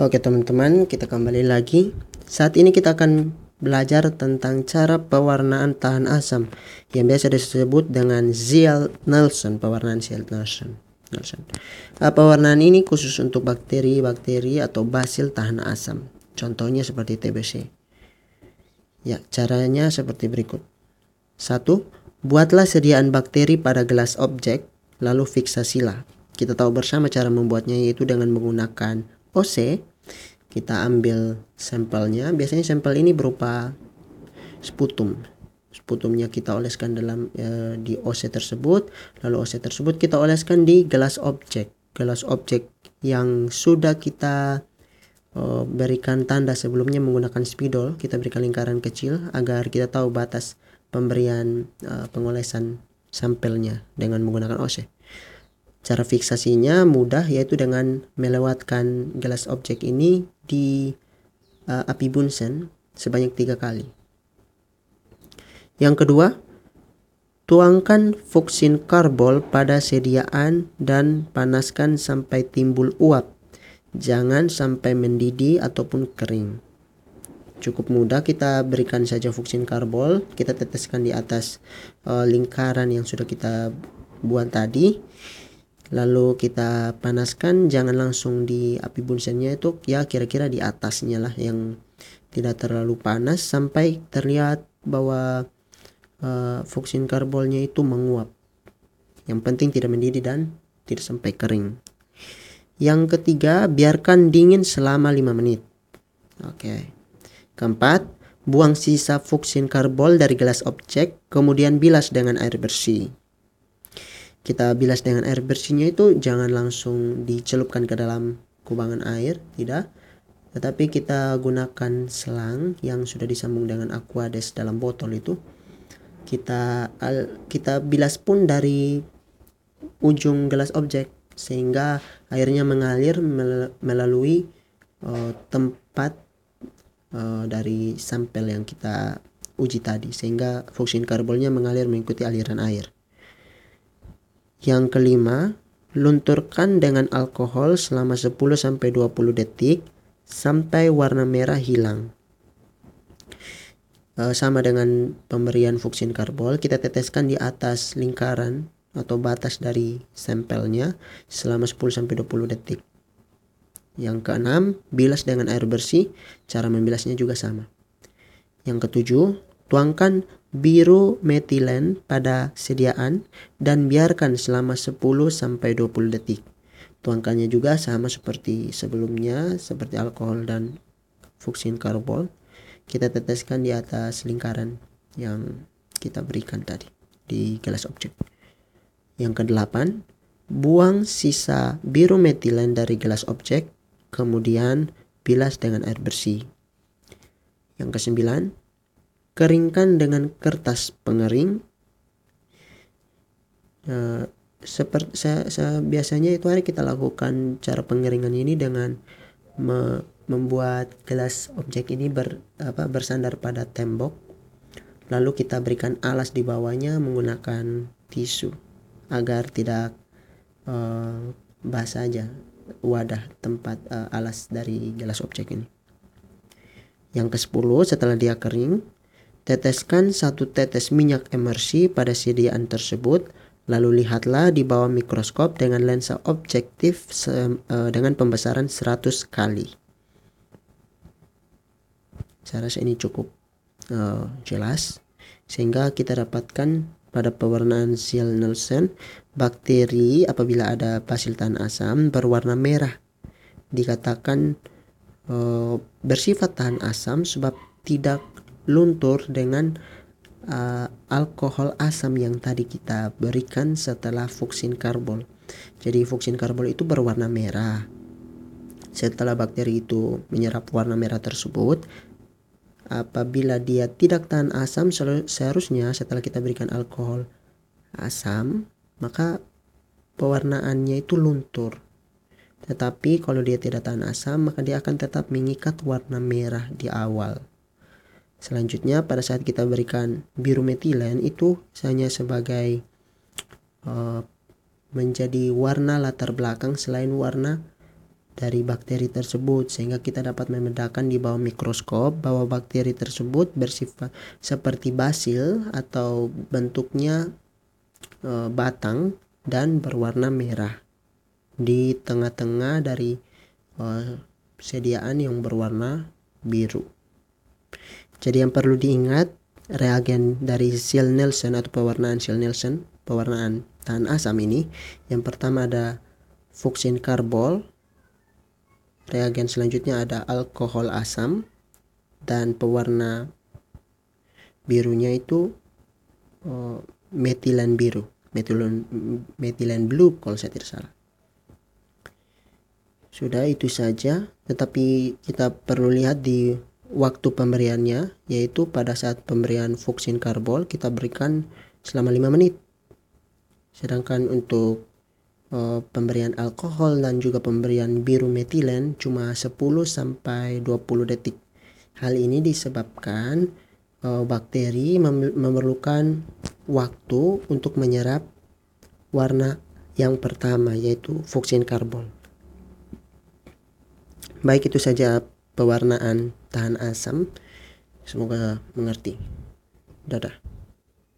Oke teman-teman, kita kembali lagi. Saat ini kita akan belajar tentang cara pewarnaan tahan asam yang biasa disebut dengan Ziel Nelson, pewarnaan Ziel Nelson. Nelson. Uh, pewarnaan ini khusus untuk bakteri-bakteri atau basil tahan asam. Contohnya seperti TBC. Ya, caranya seperti berikut. Satu, buatlah sediaan bakteri pada gelas objek, lalu fiksasilah. Kita tahu bersama cara membuatnya yaitu dengan menggunakan OC kita ambil sampelnya. Biasanya sampel ini berupa sputum. Sputumnya kita oleskan dalam e, di OC tersebut. Lalu OC tersebut kita oleskan di gelas objek. Gelas objek yang sudah kita e, berikan tanda sebelumnya menggunakan spidol. Kita berikan lingkaran kecil agar kita tahu batas pemberian e, pengolesan sampelnya dengan menggunakan OC Cara fiksasinya mudah yaitu dengan melewatkan gelas objek ini di uh, api bunsen sebanyak tiga kali. Yang kedua, tuangkan fuksin karbol pada sediaan dan panaskan sampai timbul uap. Jangan sampai mendidih ataupun kering. Cukup mudah kita berikan saja fuksin karbol, kita teteskan di atas uh, lingkaran yang sudah kita buat tadi lalu kita panaskan jangan langsung di api bunsennya itu ya kira-kira di atasnya lah yang tidak terlalu panas sampai terlihat bahwa uh, fuksin karbolnya itu menguap. Yang penting tidak mendidih dan tidak sampai kering. Yang ketiga biarkan dingin selama 5 menit. Oke. Okay. keempat buang sisa fuksin karbol dari gelas objek kemudian bilas dengan air bersih kita bilas dengan air bersihnya itu jangan langsung dicelupkan ke dalam kubangan air tidak. Tetapi kita gunakan selang yang sudah disambung dengan aquades dalam botol itu. Kita kita bilas pun dari ujung gelas objek sehingga airnya mengalir melalui uh, tempat uh, dari sampel yang kita uji tadi sehingga fungsi karbonnya mengalir mengikuti aliran air yang kelima, lunturkan dengan alkohol selama 10-20 detik sampai warna merah hilang. E, sama dengan pemberian fuksin karbol, kita teteskan di atas lingkaran atau batas dari sampelnya selama 10-20 detik. Yang keenam, bilas dengan air bersih, cara membilasnya juga sama. Yang ketujuh, tuangkan biru metilen pada sediaan dan biarkan selama 10 sampai 20 detik. Tuangkannya juga sama seperti sebelumnya, seperti alkohol dan fuksin karbol. Kita teteskan di atas lingkaran yang kita berikan tadi di gelas objek. Yang kedelapan, buang sisa biru metilen dari gelas objek, kemudian bilas dengan air bersih. Yang kesembilan, keringkan dengan kertas pengering. Uh, seperti saya, saya biasanya itu hari kita lakukan cara pengeringan ini dengan me, membuat gelas objek ini ber, apa, bersandar pada tembok. Lalu kita berikan alas di bawahnya menggunakan tisu agar tidak uh, basah saja wadah tempat uh, alas dari gelas objek ini. Yang ke 10 setelah dia kering Teteskan satu tetes minyak emersi pada sediaan tersebut, lalu lihatlah di bawah mikroskop dengan lensa objektif uh, dengan pembesaran 100 kali. Saya rasa ini cukup uh, jelas sehingga kita dapatkan pada pewarnaan Ziel Nielsen bakteri apabila ada basil tahan asam berwarna merah dikatakan uh, bersifat tahan asam sebab tidak luntur dengan uh, alkohol asam yang tadi kita berikan setelah fuksin karbol. Jadi fuksin karbol itu berwarna merah. Setelah bakteri itu menyerap warna merah tersebut, apabila dia tidak tahan asam seharusnya setelah kita berikan alkohol asam, maka pewarnaannya itu luntur. Tetapi kalau dia tidak tahan asam, maka dia akan tetap mengikat warna merah di awal. Selanjutnya pada saat kita berikan biru metilen itu hanya sebagai uh, menjadi warna latar belakang selain warna dari bakteri tersebut sehingga kita dapat membedakan di bawah mikroskop bahwa bakteri tersebut bersifat seperti basil atau bentuknya e, batang dan berwarna merah di tengah-tengah dari e, sediaan yang berwarna biru. Jadi yang perlu diingat reagen dari sel Nelson atau pewarnaan sel Nelson, pewarnaan tahan asam ini, yang pertama ada fuksin karbol reagen selanjutnya ada alkohol asam dan pewarna birunya itu uh, metilen biru metilen metilen blue kalau saya tidak salah. Sudah itu saja tetapi kita perlu lihat di waktu pemberiannya yaitu pada saat pemberian fuksin karbol kita berikan selama 5 menit sedangkan untuk uh, pemberian alkohol dan juga pemberian biru metilen cuma 10 sampai 20 detik. Hal ini disebabkan uh, bakteri mem memerlukan waktu untuk menyerap warna yang pertama yaitu fuksin karbon. Baik itu saja pewarnaan tahan asam. Semoga mengerti. Dadah.